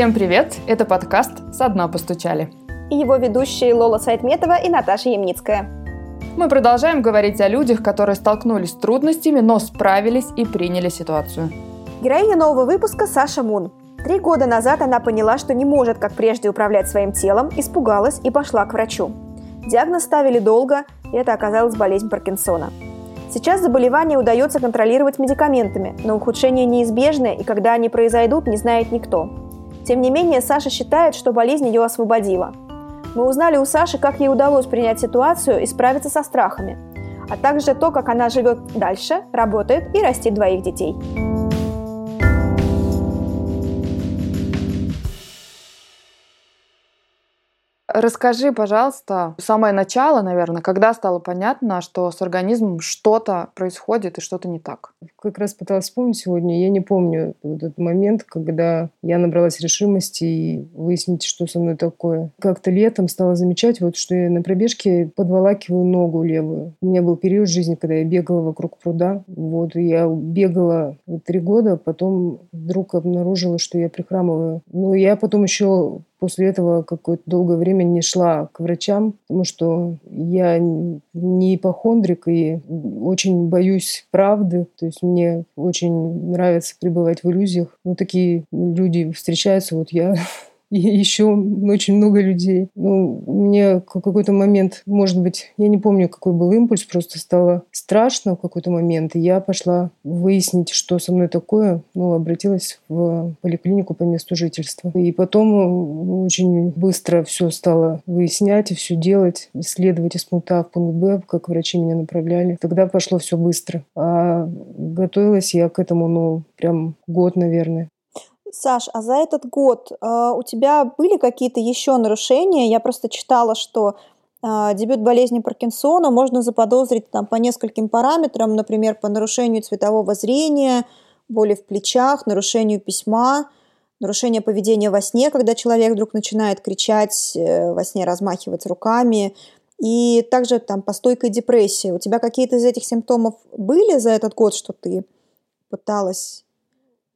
Всем привет! Это подкаст «Со дна постучали». И его ведущие Лола Сайтметова и Наташа Ямницкая. Мы продолжаем говорить о людях, которые столкнулись с трудностями, но справились и приняли ситуацию. Героиня нового выпуска Саша Мун. Три года назад она поняла, что не может, как прежде, управлять своим телом, испугалась и пошла к врачу. Диагноз ставили долго, и это оказалась болезнь Паркинсона. Сейчас заболевание удается контролировать медикаментами, но ухудшение неизбежно, и когда они произойдут, не знает никто. Тем не менее, Саша считает, что болезнь ее освободила. Мы узнали у Саши, как ей удалось принять ситуацию и справиться со страхами, а также то, как она живет дальше, работает и растит двоих детей. Расскажи, пожалуйста, самое начало, наверное, когда стало понятно, что с организмом что-то происходит и что-то не так? Как раз пыталась вспомнить сегодня, я не помню вот этот момент, когда я набралась решимости и выяснить, что со мной такое. Как-то летом стала замечать, вот, что я на пробежке подволакиваю ногу левую. У меня был период жизни, когда я бегала вокруг пруда. Вот, я бегала три года, потом вдруг обнаружила, что я прихрамываю. Но я потом еще после этого какое-то долгое время не шла к врачам, потому что я не ипохондрик и очень боюсь правды. То есть мне очень нравится пребывать в иллюзиях. Ну, такие люди встречаются. Вот я и еще очень много людей. Ну, мне в какой-то момент, может быть, я не помню, какой был импульс, просто стало страшно в какой-то момент, и я пошла выяснить, что со мной такое, ну, обратилась в поликлинику по месту жительства. И потом очень быстро все стало выяснять и все делать, исследовать из пункта А в пункт Б, как врачи меня направляли. Тогда пошло все быстро. А готовилась я к этому, ну, прям год, наверное. Саш, а за этот год э, у тебя были какие-то еще нарушения? Я просто читала, что э, дебют болезни Паркинсона можно заподозрить там, по нескольким параметрам, например, по нарушению цветового зрения, боли в плечах, нарушению письма, нарушение поведения во сне, когда человек вдруг начинает кричать, э, во сне размахивать руками, и также там по стойкой депрессии. У тебя какие-то из этих симптомов были за этот год, что ты пыталась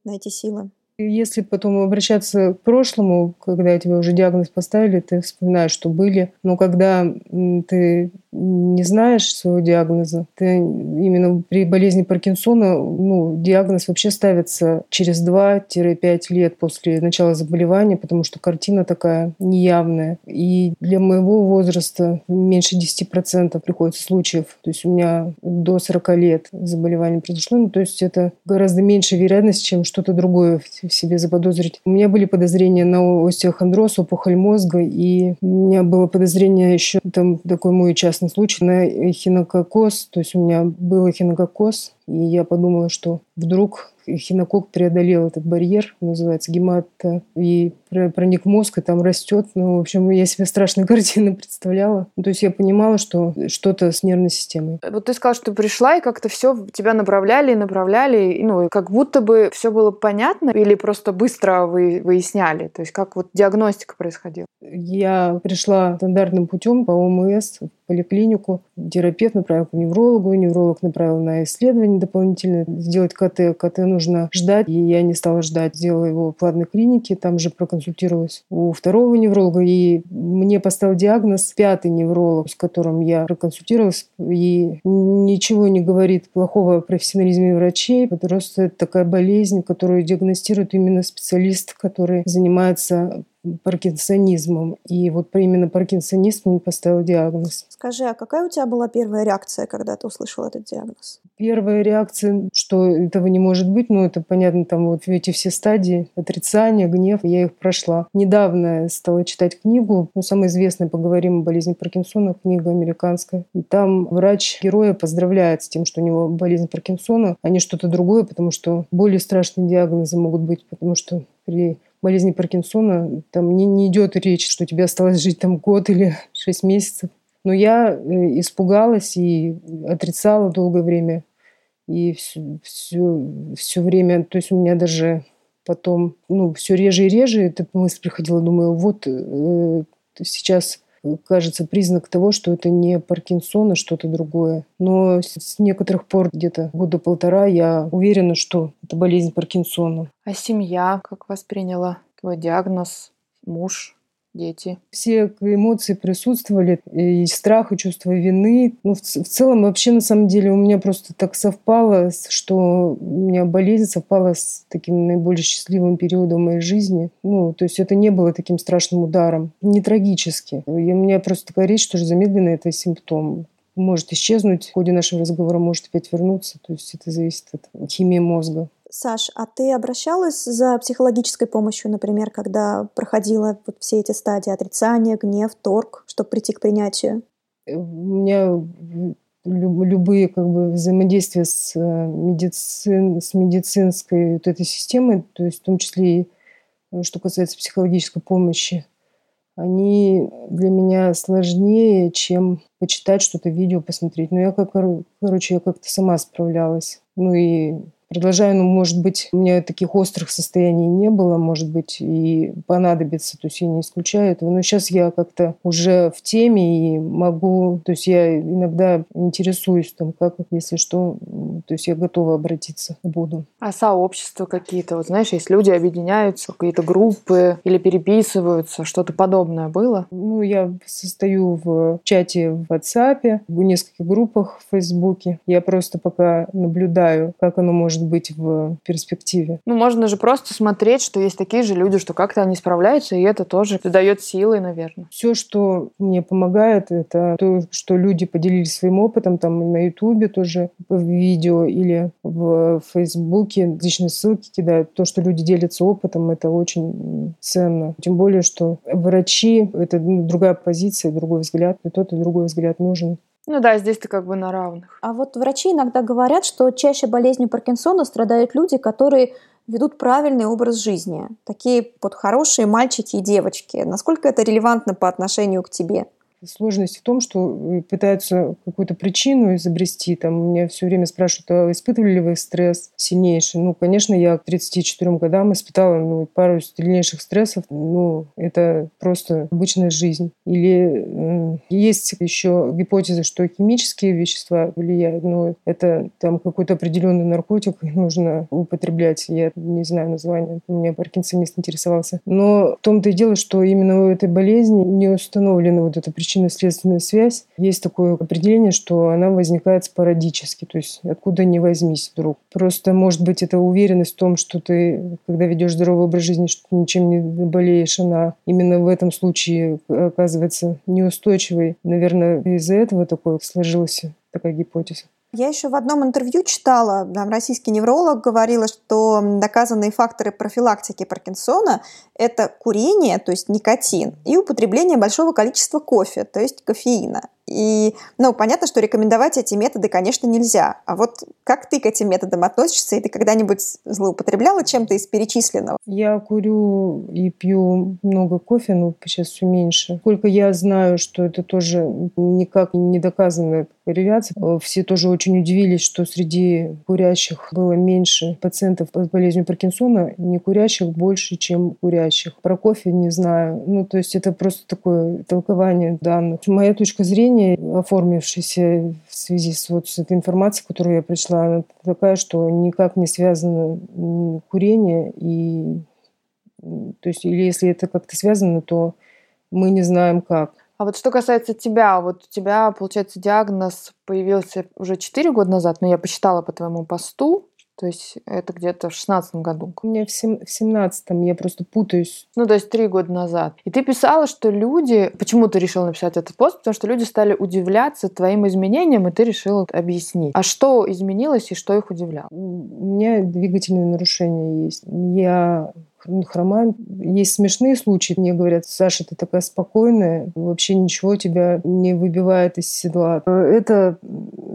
найти силы? Если потом обращаться к прошлому, когда тебе уже диагноз поставили, ты вспоминаешь, что были. Но когда ты не знаешь своего диагноза, ты именно при болезни Паркинсона, ну, диагноз вообще ставится через 2-5 лет после начала заболевания, потому что картина такая неявная. И для моего возраста меньше 10% приходится случаев. То есть у меня до 40 лет заболевание произошло. Ну, то есть это гораздо меньше вероятность, чем что-то другое в себе заподозрить. У меня были подозрения на остеохондроз, опухоль мозга, и у меня было подозрение еще, там такой мой частный случай, на эхинококоз, то есть у меня был эхинококоз, и я подумала, что вдруг хинокок преодолел этот барьер, называется гемата, и проник в мозг, и там растет. Ну, в общем, я себе страшную картину представляла. Ну, то есть я понимала, что что-то с нервной системой. Вот ты сказала, что ты пришла, и как-то все тебя направляли, направляли, ну, и как будто бы все было понятно, или просто быстро вы выясняли? То есть как вот диагностика происходила? Я пришла стандартным путем по ОМС в поликлинику. Терапевт направил к неврологу, невролог направил на исследование дополнительное, сделать КТ. КТ нужно ждать, и я не стала ждать. Сделала его в платной клинике, там же проконсультировалась у второго невролога, и мне поставил диагноз пятый невролог, с которым я проконсультировалась, и ничего не говорит плохого о профессионализме врачей, просто это такая болезнь, которую диагностирует именно специалист, который занимается паркинсонизмом. И вот именно паркинсонизм мне поставил диагноз. Скажи, а какая у тебя была первая реакция, когда ты услышал этот диагноз? Первая реакция, что этого не может быть, ну это понятно, там вот эти все стадии отрицания, гнев, я их прошла. Недавно стала читать книгу, ну самая известная «Поговорим о болезни Паркинсона», книга американская. И там врач героя поздравляет с тем, что у него болезнь Паркинсона, а не что-то другое, потому что более страшные диагнозы могут быть, потому что при болезни Паркинсона там не, не идет речь, что тебе осталось жить там год или шесть месяцев. Но я э, испугалась и отрицала долгое время. И все, все, все время, то есть у меня даже потом, ну, все реже и реже эта мысль приходила, думаю, вот э, сейчас кажется признак того, что это не Паркинсон, а что-то другое. Но с некоторых пор, где-то года полтора, я уверена, что это болезнь Паркинсона. А семья как восприняла твой диагноз, муж, дети? Все эмоции присутствовали, и страх, и чувство вины. Ну, в, в целом, вообще, на самом деле, у меня просто так совпало, что у меня болезнь совпала с таким наиболее счастливым периодом моей жизни. Ну, то есть это не было таким страшным ударом. Не трагически. И у меня просто такая речь, что же замедленно это симптом может исчезнуть в ходе нашего разговора, может опять вернуться. То есть это зависит от химии мозга. Саш, а ты обращалась за психологической помощью, например, когда проходила вот все эти стадии отрицания, гнев, торг, чтобы прийти к принятию? Э, у меня любые как бы взаимодействия с, э, медицин, с медицинской вот этой системой, то есть в том числе и э, что касается психологической помощи, они для меня сложнее, чем почитать что-то, видео посмотреть. Но я как, короче, я как-то сама справлялась. Ну и Продолжаю, ну, может быть, у меня таких острых состояний не было, может быть, и понадобится, то есть я не исключаю этого. Но сейчас я как-то уже в теме и могу, то есть я иногда интересуюсь там, как, если что, то есть я готова обратиться буду. А сообщества какие-то, вот знаешь, есть люди объединяются, какие-то группы или переписываются, что-то подобное было? Ну, я состою в чате в WhatsApp, в нескольких группах в Фейсбуке. Я просто пока наблюдаю, как оно может может быть в перспективе. Ну, можно же просто смотреть, что есть такие же люди, что как-то они справляются, и это тоже дает силы, наверное. Все, что мне помогает, это то, что люди поделились своим опытом, там на Ютубе тоже в видео или в Фейсбуке личные ссылки кидают. То, что люди делятся опытом, это очень ценно. Тем более, что врачи — это другая позиция, другой взгляд, и тот и другой взгляд нужен. Ну да, здесь ты как бы на равных. А вот врачи иногда говорят, что чаще болезнью Паркинсона страдают люди, которые ведут правильный образ жизни. Такие вот хорошие мальчики и девочки. Насколько это релевантно по отношению к тебе? Сложность в том, что э, пытаются какую-то причину изобрести. Там меня все время спрашивают, а испытывали ли вы стресс сильнейший? Ну, конечно, я к 34 годам испытала ну, пару сильнейших стрессов. Ну, это просто обычная жизнь. Или есть еще гипотеза, что химические вещества влияют. Но это там какой-то определенный наркотик нужно употреблять. Я не знаю название. У меня паркинсонист интересовался. Но в том-то и дело, что именно у этой болезни не установлена вот эта причина причинно-следственная связь, есть такое определение, что она возникает спорадически, то есть откуда не возьмись вдруг. Просто, может быть, это уверенность в том, что ты, когда ведешь здоровый образ жизни, что ты ничем не болеешь, она именно в этом случае оказывается неустойчивой. Наверное, из-за этого такое сложилась такая гипотеза. Я еще в одном интервью читала, там российский невролог говорила, что доказанные факторы профилактики Паркинсона – это курение, то есть никотин, и употребление большого количества кофе, то есть кофеина. И, ну, понятно, что рекомендовать эти методы, конечно, нельзя. А вот как ты к этим методам относишься? И ты когда-нибудь злоупотребляла чем-то из перечисленного? Я курю и пью много кофе, но сейчас все меньше. Сколько я знаю, что это тоже никак не доказанная корреляция. Все тоже очень удивились, что среди курящих было меньше пациентов с болезнью Паркинсона, не курящих больше, чем курящих. Про кофе не знаю. Ну, то есть это просто такое толкование данных. Моя точка зрения мнение, оформившееся в связи с, вот, с этой информацией, которую я пришла, она такая, что никак не связано курение и... То есть, или если это как-то связано, то мы не знаем как. А вот что касается тебя, вот у тебя, получается, диагноз появился уже 4 года назад, но я посчитала по твоему посту, то есть это где-то в шестнадцатом году. У меня в семнадцатом, я просто путаюсь. Ну, то есть три года назад. И ты писала, что люди... Почему ты решила написать этот пост? Потому что люди стали удивляться твоим изменениям, и ты решила объяснить. А что изменилось и что их удивляло? У меня двигательные нарушения есть. Я хромаю. Есть смешные случаи. Мне говорят, Саша, ты такая спокойная, вообще ничего тебя не выбивает из седла. Это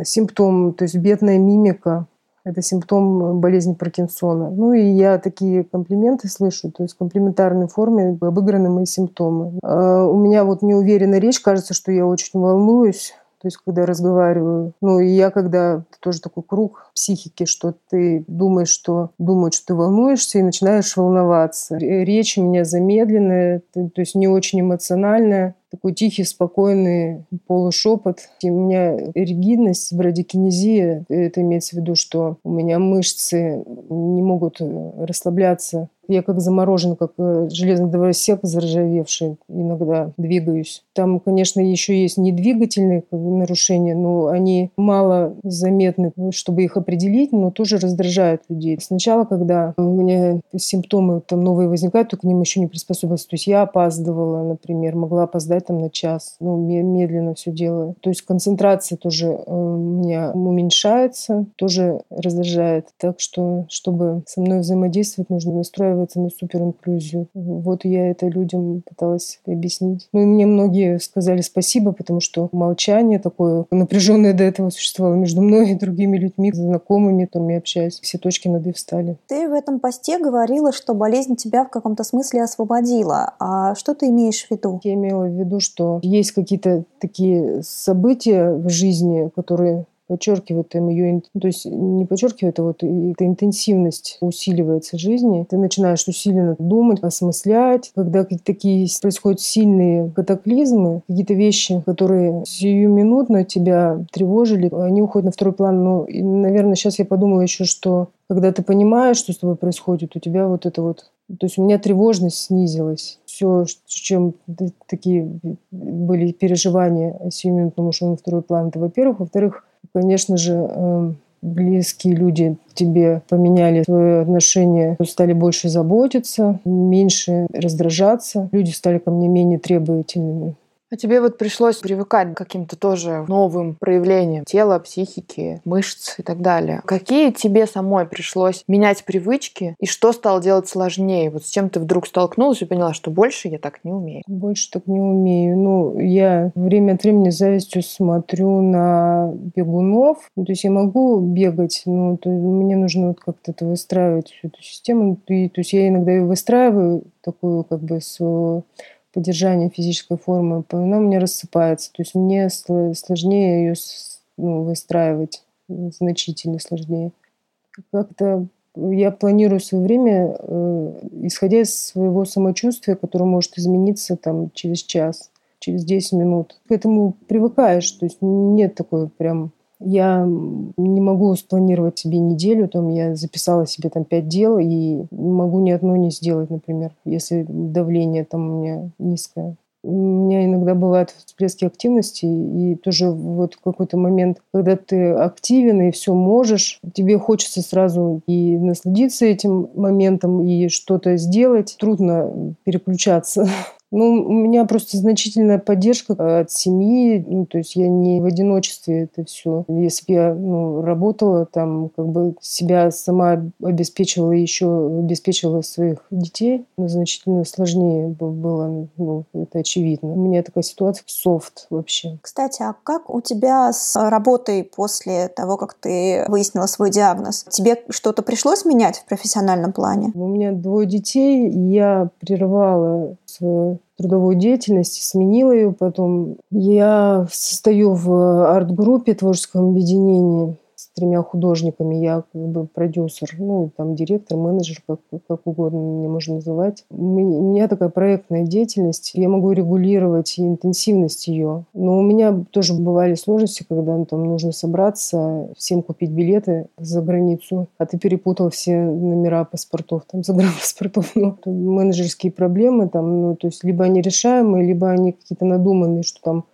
симптом, то есть бедная мимика, это симптом болезни Паркинсона. Ну и я такие комплименты слышу, то есть в комплиментарной форме обыграны мои симптомы. А у меня вот неуверенная речь, кажется, что я очень волнуюсь, то есть, когда разговариваю. Ну, и я, когда тоже такой круг психики, что ты думаешь, что думают, что ты волнуешься, и начинаешь волноваться. Речь у меня замедленная, то есть не очень эмоциональная такой тихий, спокойный полушепот. И у меня ригидность, брадикинезия. Это имеется в виду, что у меня мышцы не могут расслабляться Я как заморожен, как э, железный дровосек заржавевший иногда двигаюсь. Там, конечно, еще есть недвигательные нарушения, но они мало заметны, чтобы их определить, но тоже раздражают людей. Сначала, когда у меня симптомы там новые возникают, то к ним еще не приспособился. То есть я опаздывала, например, могла опоздать там на час, ну, медленно все делаю. То есть концентрация тоже э, у меня уменьшается, тоже раздражает. Так что, чтобы со мной взаимодействовать, нужно настраиваться на суперинклюзию. Вот я это людям пыталась объяснить. Ну и мне многие сказали спасибо, потому что молчание такое напряженное до этого существовало между мной и другими людьми, знакомыми, которыми я общаюсь. Все точки над «и» встали. Ты в этом посте говорила, что болезнь тебя в каком-то смысле освободила. А что ты имеешь в виду? Я имела в виду, что есть какие-то такие события в жизни, которые подчеркивает там ее, то есть не подчеркивает, а вот эта интенсивность усиливается жизни. Ты начинаешь усиленно думать, осмыслять. Когда такие происходят сильные катаклизмы, какие-то вещи, которые сиюминутно тебя тревожили, они уходят на второй план. Но, и, наверное, сейчас я подумала еще, что когда ты понимаешь, что с тобой происходит, у тебя вот это вот... То есть у меня тревожность снизилась. Все, чем такие были переживания сиюминутно ушло на второй план, это во-первых. Во-вторых, Конечно же, эм, близкие люди тебе поменяли свое отношение, стали больше заботиться, меньше раздражаться, люди стали ко мне менее требовательными. А тебе вот пришлось привыкать к каким-то тоже новым проявлениям тела, психики, мышц и так далее. Какие тебе самой пришлось менять привычки и что стало делать сложнее? Вот с чем ты вдруг столкнулась и поняла, что больше я так не умею? Больше так не умею. Ну, я время от времени с завистью смотрю на бегунов. Ну, то есть я могу бегать, но мне нужно вот как-то это выстраивать, всю эту систему. И, то есть я иногда ее выстраиваю, такую как бы свою поддержания физической формы, она у меня рассыпается. То есть мне сложнее ее ну, выстраивать, значительно сложнее. Как-то я планирую свое время, э, исходя из своего самочувствия, которое может измениться там через час, через 10 минут. К этому привыкаешь, то есть нет такой прям я не могу спланировать себе неделю, там я записала себе там пять дел и могу ни одно не сделать, например, если давление там у меня низкое. У меня иногда бывают всплески активности, и тоже вот какой-то момент, когда ты активен и все можешь, тебе хочется сразу и насладиться этим моментом, и что-то сделать. Трудно переключаться. Ну, у меня просто значительная поддержка от семьи, ну, то есть я не в одиночестве это все. Если бы я ну, работала, там, как бы себя сама обеспечивала, еще обеспечивала своих детей, ну, значительно сложнее было, ну, это очевидно. У меня такая ситуация софт вообще. Кстати, а как у тебя с работой после того, как ты выяснила свой диагноз? Тебе что-то пришлось менять в профессиональном плане? У меня двое детей, и я прерывала трудовую деятельность, сменила ее потом. Я состою в арт-группе творческом объединении тремя художниками. Я как бы продюсер, ну, там, директор, менеджер, как, как угодно мне можно называть. У меня такая проектная деятельность. Я могу регулировать интенсивность ее. Но у меня тоже бывали сложности, когда ну, там нужно собраться, всем купить билеты за границу, а ты перепутал все номера паспортов, там, загранпаспортов. Ну, менеджерские проблемы там, ну, то есть либо они решаемые, либо они какие-то надуманные, что там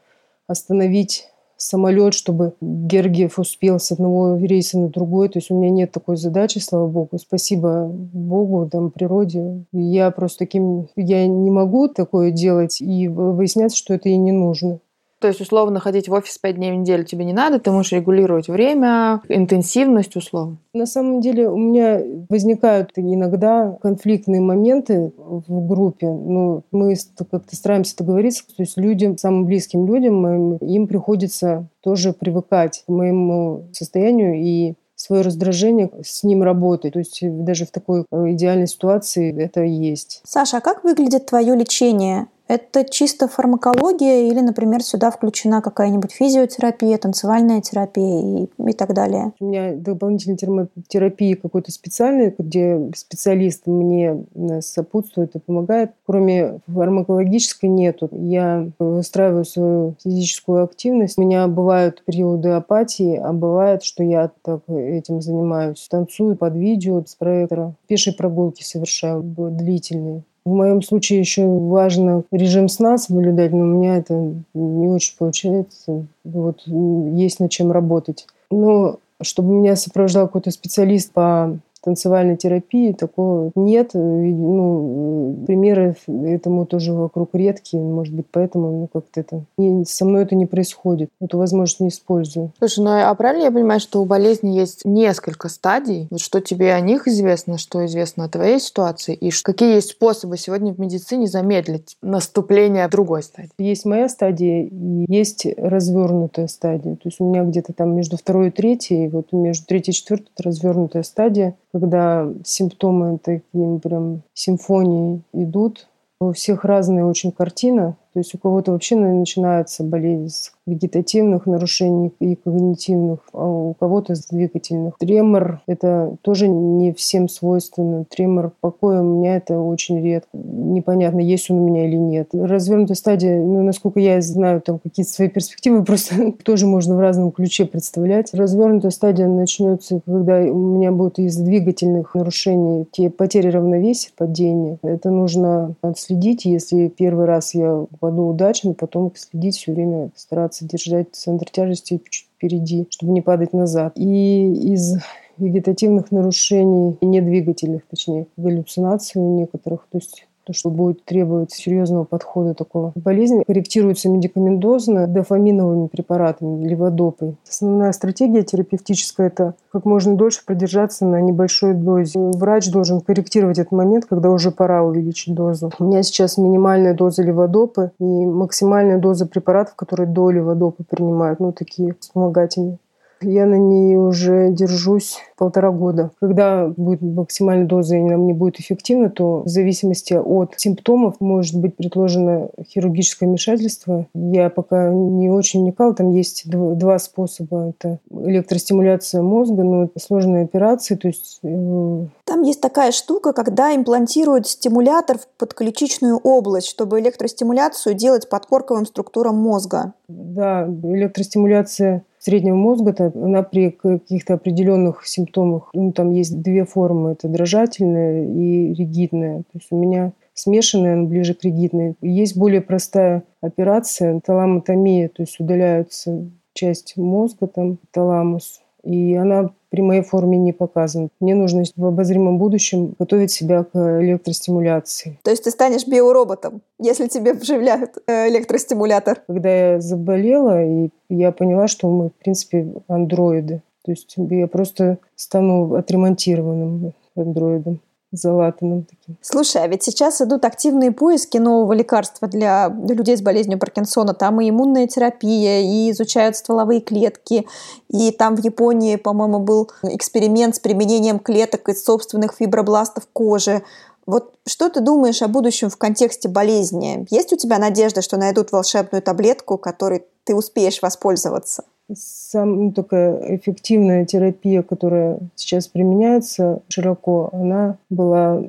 остановить самолет, чтобы Гергиев успел с одного рейса на другой. То есть у меня нет такой задачи, слава богу. Спасибо Богу, там, природе. Я просто таким... Я не могу такое делать и выяснять, что это и не нужно. То есть, условно, ходить в офис 5 дней в неделю тебе не надо, ты можешь регулировать время, интенсивность, условно. На самом деле у меня возникают иногда конфликтные моменты в группе. Ну, мы как-то стараемся договориться, то есть людям, самым близким людям, им приходится тоже привыкать к моему состоянию и свое раздражение с ним работать. То есть даже в такой идеальной ситуации это есть. Саша, а как выглядит твое лечение? Это чисто фармакология или, например, сюда включена какая-нибудь физиотерапия, танцевальная терапия и, и так далее? У меня дополнительная терапия какой-то специальной, где специалист мне э, сопутствует и помогает. Кроме фармакологической нету. Я устраиваю свою физическую активность. У меня бывают периоды апатии, а бывает, что я так этим занимаюсь. Танцую под видео с проектора. Пешие прогулки совершаю длительные. В моем случае еще важно режим сна соблюдать, но у меня это не очень получается. Вот есть над чем работать. Но чтобы меня сопровождал какой-то специалист по танцевальной терапии такого нет. Ну, примеры этому тоже вокруг редкие, может быть, поэтому ну, как-то это... И со мной это не происходит. Эту возможность не использую. Слушай, ну а правильно я понимаю, что у болезни есть несколько стадий? Вот что тебе о них известно, что известно о твоей ситуации, и какие есть способы сегодня в медицине замедлить наступление другой стадии? Есть моя стадия и есть развернутая стадия. То есть у меня где-то там между второй и третьей, вот между третьей и четвертой развернутая стадия, когда симптомы таким прям симфонией идут. У всех разная очень картина. То есть у кого-то вообще начинается болезнь вегетативных нарушений и когнитивных, а у кого-то с двигательных. Тремор – это тоже не всем свойственно. Тремор покоя у меня это очень редко. Непонятно, есть он у меня или нет. Развернутая стадия, ну, насколько я знаю, там какие-то свои перспективы просто тоже можно в разном ключе представлять. Развернутая стадия начнется, когда у меня будут из двигательных нарушений те потери равновесия, падения. Это нужно отследить. Если первый раз я упаду удачно, потом следить все время, стараться держать центр тяжести чуть впереди, чтобы не падать назад. И из вегетативных нарушений, недвигательных, точнее, галлюцинаций у некоторых, то есть то, что будет требовать серьезного подхода такого. Болезнь корректируется медикаментозно дофаминовыми препаратами, леводопой. Основная стратегия терапевтическая – это как можно дольше продержаться на небольшой дозе. Врач должен корректировать этот момент, когда уже пора увеличить дозу. У меня сейчас минимальная доза леводопы и максимальная доза препаратов, которые до леводопы принимают, ну, такие вспомогательные. Я на ней уже держусь полтора года. Когда будет максимальная доза и она мне будет эффективна, то в зависимости от симптомов может быть предложено хирургическое вмешательство. Я пока не очень вникала. Там есть два способа. Это электростимуляция мозга, но это сложные операции. То есть э, там есть такая штука, когда имплантируют стимулятор в подключичную область, чтобы электростимуляцию делать подкорковым структурам мозга. Да, электростимуляция среднего мозга, она при каких-то определенных симптомах, ну, там есть две формы, это дрожательная и ригидная. То есть у меня смешанная, она ближе к ригидной. Есть более простая операция, таламотомия, то есть удаляется часть мозга, там таламус, и она при моей форме не показан. Мне нужно в обозримом будущем готовить себя к электростимуляции. То есть ты станешь биороботом, если тебе вживляют э, электростимулятор? Когда я заболела, и я поняла, что мы, в принципе, андроиды. То есть я просто стану отремонтированным андроидом залатанным таким. Слушай, а ведь сейчас идут активные поиски нового лекарства для, людей с болезнью Паркинсона. Там и иммунная терапия, и изучают стволовые клетки. И там в Японии, по-моему, был эксперимент с применением клеток из собственных фибробластов кожи. Вот что ты думаешь о будущем в контексте болезни? Есть у тебя надежда, что найдут волшебную таблетку, которой ты успеешь воспользоваться? Сам, ну, такая эффективная терапия, которая сейчас применяется широко, она была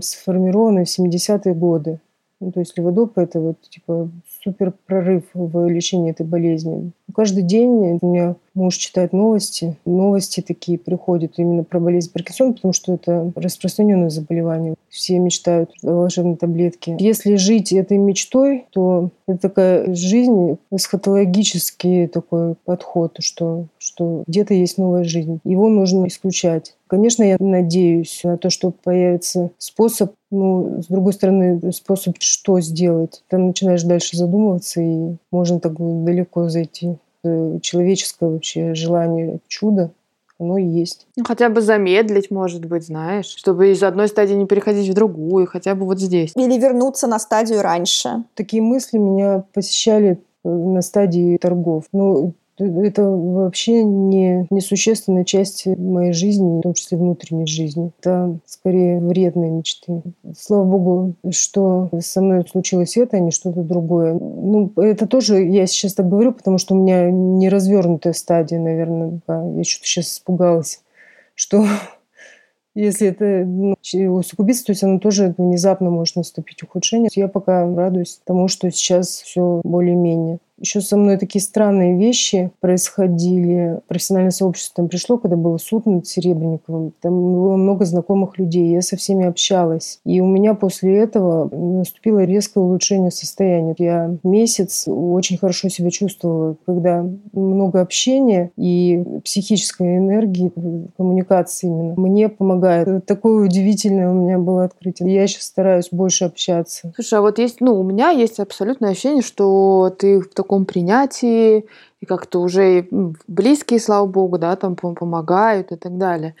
сформирована в 70-е годы. Ну, то есть леводопа – это вот типа супер прорыв в лечении этой болезни. Каждый день у меня муж читает новости. Новости такие приходят именно про болезнь Паркинсона, потому что это распространенное заболевание. Все мечтают о волшебной таблетке. Если жить этой мечтой, то это такая жизнь, эсхатологический такой подход, что, что где-то есть новая жизнь. Его нужно исключать. Конечно, я надеюсь на то, что появится способ, ну, с другой стороны, способ, что сделать. Там начинаешь дальше задумываться, и можно так далеко зайти. Э, человеческое вообще желание чуда, оно и есть. Ну, хотя бы замедлить, может быть, знаешь, чтобы из одной стадии не переходить в другую, хотя бы вот здесь. Или вернуться на стадию раньше. Такие мысли меня посещали э, на стадии торгов. Ну, Это вообще не несущественная часть моей жизни, в том числе внутренней жизни. Это скорее вредные мечты. Слава богу, что со мной случилось это, а не что-то другое. Ну, это тоже я сейчас так говорю, потому что у меня не развернутая стадия, наверное. Я что-то сейчас испугалась, что если это ну, усугубится, то есть оно тоже внезапно может наступить ухудшение. Я пока радуюсь тому, что сейчас все более-менее. Еще со мной такие странные вещи происходили. Профессиональное сообщество там пришло, когда был суд над Серебренниковым. Там было много знакомых людей. Я со всеми общалась. И у меня после этого наступило резкое улучшение состояния. Я месяц очень хорошо себя чувствовала, когда много общения и психической энергии, коммуникации именно, мне помогает. Такое удивительное у меня было открытие. Я сейчас стараюсь больше общаться. Слушай, а вот есть, ну, у меня есть абсолютное ощущение, что ты в таком таком принятии, и как-то уже близкие, слава богу, да, там помогают и так далее.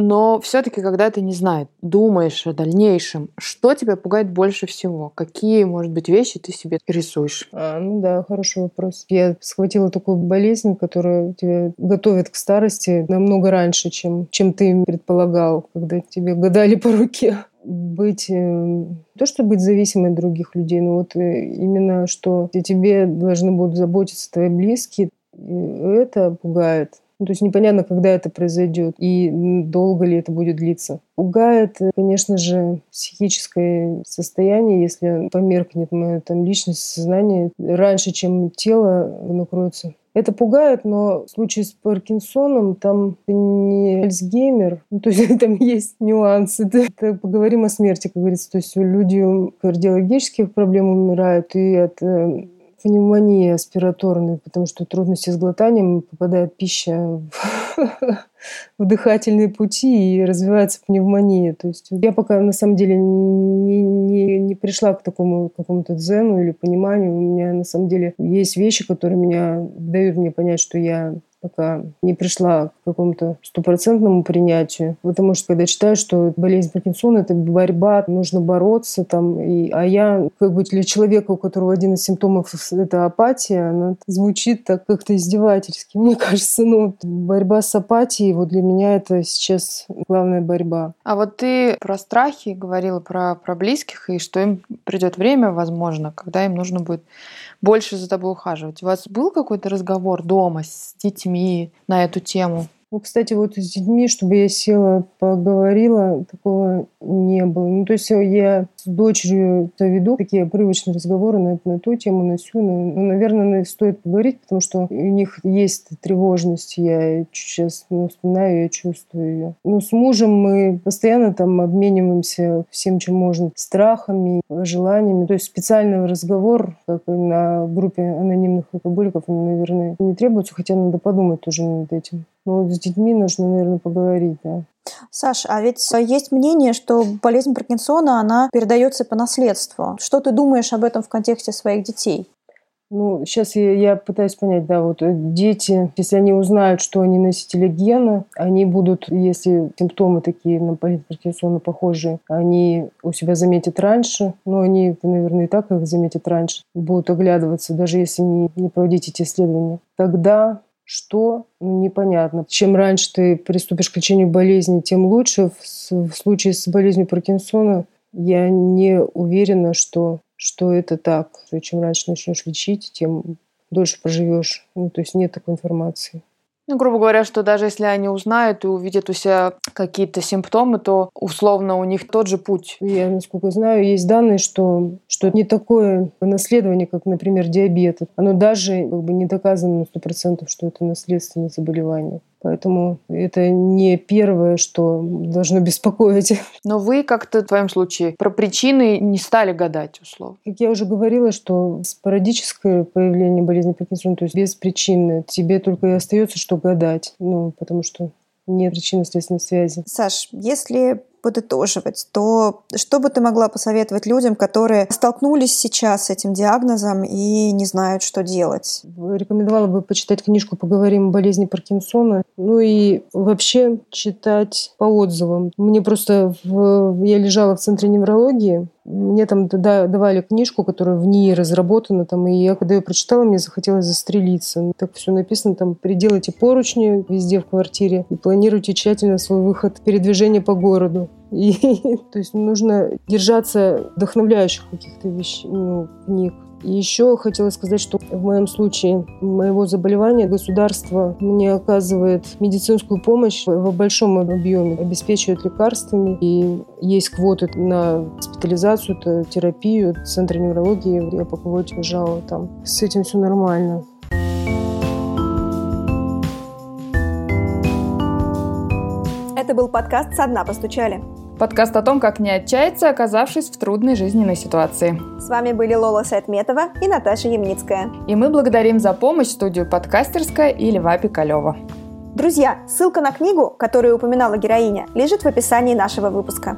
Но все-таки, когда ты не знаешь, думаешь о дальнейшем, что тебя пугает больше всего? Какие, может быть, вещи ты себе рисуешь? А, ну да, хороший вопрос. Я схватила такую болезнь, которая тебя готовит к старости намного раньше, чем, чем ты предполагал, когда тебе гадали по руке быть, э, то, что быть зависимой от других людей, но вот э, именно, что тебе должны будут заботиться твои близкие, это пугает. Ну, то есть непонятно, когда это произойдет и долго ли это будет длиться. Пугает, э, конечно же, психическое состояние, если померкнет моя там личность, сознание раньше, чем тело накроется это пугает, но в случае с Паркинсоном там не Альцгеймер, ну, то есть там есть нюансы. Это, поговорим о смерти, как говорится. То есть люди кардиологических проблем умирают и от э, пневмонии аспираторной, потому что трудности с глотанием, попадает пища в, в дыхательные пути и развивается пневмония. То есть я пока на самом деле не, не пришла к такому какому-то дзену или пониманию. У меня на самом деле есть вещи, которые меня дают мне понять, что я пока не пришла к какому-то стопроцентному принятию. Потому что когда читаешь, что болезнь Паркинсона – это борьба, нужно бороться. Там, и, а я, как бы для человека, у которого один из симптомов – это апатия, она звучит так как-то издевательски. Мне кажется, ну, борьба с апатией, вот для меня это сейчас главная борьба. А вот ты про страхи говорила, про, про близких, и что им придет время, возможно, когда им нужно будет больше за тобой ухаживать. У вас был какой-то разговор дома с детьми на эту тему? Ну, кстати, вот с детьми, чтобы я села, поговорила, такого не было. Ну, то есть я с дочерью веду такие привычные разговоры на, на ту тему, на всю. Ну, ну, наверное, стоит поговорить, потому что у них есть тревожность. Я сейчас ну, вспоминаю ее, чувствую ее. Ну, с мужем мы постоянно там обмениваемся всем, чем можно. Страхами, желаниями. То есть специальный разговор, как на группе анонимных алкоголиков, наверное, не требуется, хотя надо подумать тоже над этим. Ну, с детьми нужно, наверное, поговорить, да. Саш, а ведь есть мнение, что болезнь Паркинсона, она передается по наследству. Что ты думаешь об этом в контексте своих детей? Ну, сейчас я, я пытаюсь понять, да, вот э, дети, если они узнают, что они носители гена, они будут, если симптомы такие на болезнь Паркинсона похожие, они у себя заметят раньше, но они, наверное, и так их заметят раньше, будут оглядываться, даже если не, не проводить эти исследования. Тогда что? Ну, непонятно. Чем раньше ты приступишь к лечению болезни, тем лучше. В, в случае с болезнью Паркинсона я не уверена, что, что это так. Чем раньше начнешь лечить, тем дольше проживешь. Ну, то есть нет такой информации. Ну, грубо говоря, что даже если они узнают и увидят у себя какие-то симптомы, то условно у них тот же путь. Я, насколько знаю, есть данные, что, что не такое наследование, как, например, диабет. Оно даже как бы не доказано на 100%, что это наследственное заболевание. Поэтому это не первое, что должно беспокоить. Но вы как-то в твоем случае про причины не стали гадать, условно. Как я уже говорила, что спорадическое появление болезни Паркинсона, то есть без причины, тебе только и остается, что гадать. Ну, потому что нет причинно-следственной связи. Саш, если подытоживать, то что бы ты могла посоветовать людям, которые столкнулись сейчас с этим диагнозом и не знают, что делать? Рекомендовала бы почитать книжку «Поговорим о болезни Паркинсона». Ну и вообще читать по отзывам. Мне просто... В... Я лежала в центре неврологии, Мне там давали книжку, которая в ней разработана, там, и я, когда ее прочитала, мне захотелось застрелиться. Так все написано, там, приделайте поручни везде в квартире и планируйте тщательно свой выход, передвижение по городу. И, то есть нужно держаться вдохновляющих каких-то вещей, ну, книг. Еще хотела сказать, что в моем случае моего заболевания государство мне оказывает медицинскую помощь в большом объеме, обеспечивает лекарствами. И есть квоты на госпитализацию, терапию, центр неврологии, я по квоте лежала там. С этим все нормально. Это был подкаст «Со дна постучали». Подкаст о том, как не отчаяться, оказавшись в трудной жизненной ситуации. С вами были Лола Сайтметова и Наташа Ямницкая. И мы благодарим за помощь студию «Подкастерская» и Льва Пикалева. Друзья, ссылка на книгу, которую упоминала героиня, лежит в описании нашего выпуска.